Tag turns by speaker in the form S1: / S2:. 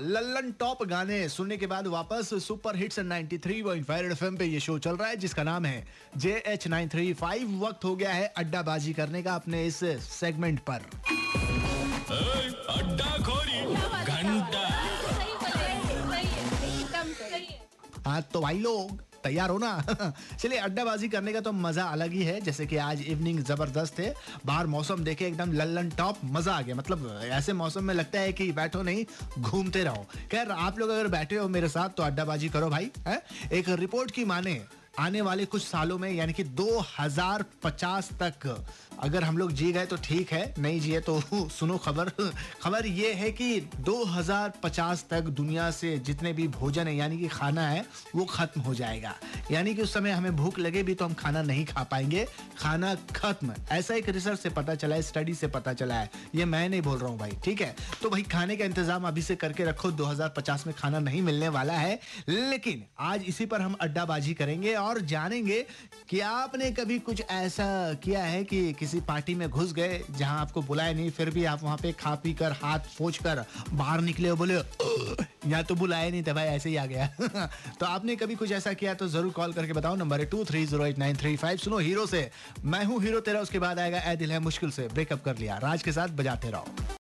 S1: Lallan top गाने सुनने के बाद वापस सुपर हिट्स 93.5 एफएम पे ये शो चल रहा है जिसका नाम है J H nine three five. वक्त हो गया है अड्डाबाजी करने का अपने इस सेगमेंट पर।
S2: अड्डा खोरी घंटा।
S1: हाँ तो भाई लोग तैयार हो ना चलिए, अड्डाबाजी करने का तो मज़ा अलग ही है। जैसे कि आज इवनिंग ज़बरदस्त है। बाहर मौसम देखे, एकदम लल्लन टॉप, मज़ा आ गया। मतलब ऐसे मौसम में लगता है कि बैठो नहीं, घूमते रहो। खैर, आप लोग अगर बैठे हो मेरे साथ तो अड्डाबाजी करो भाई, है? एक रिपोर्ट की माने आने वाले कुछ सालों में, यानी कि 2050 तक, अगर हम लोग जी गए तो ठीक है, नहीं जिए तो सुनो खबर। खबर ये है कि 2050 तक दुनिया से जितने भी भोजन है, यानी कि खाना है, वो खत्म हो जाएगा। यानी कि उस समय हमें भूख लगे भी तो हम खाना नहीं खा पाएँगे। खाना खत्म। ऐसा एक रिसर्च से पता चला है स्टडी से पता चला है। ये मैं नहीं बोल रहा हूँ भाई, ठीक है? तो भाई, खाने का इंतज़ाम अभी से करके रखो 2050 में खाना नहीं मिलने वाला है। लेकिन आज इसी पर हम अड्डाबाजी करेंगे और जानेंगे कि आपने कभी कुछ ऐसा किया है कि किसी पार्टी में घुस गए जहाँ आपको बुलाया नहीं, फिर भी आप वहाँ पे खा पी कर, हाथ फोच कर बाहर निकले हो बोले यहाँ तो बुलाया नहीं था भाई, ऐसे ही आ गया। तो आपने कभी कुछ ऐसा किया तो ज़रूर कॉल करके बताओ। नंबर है two three zero eight nine three five. सुनो हीरो से। मैं हूँ हीरो, तेरा उसके बाद आएगा ए दिल है मुश्किल से। ब्रेकअप कर लिया। राज के साथ बजाते रहो।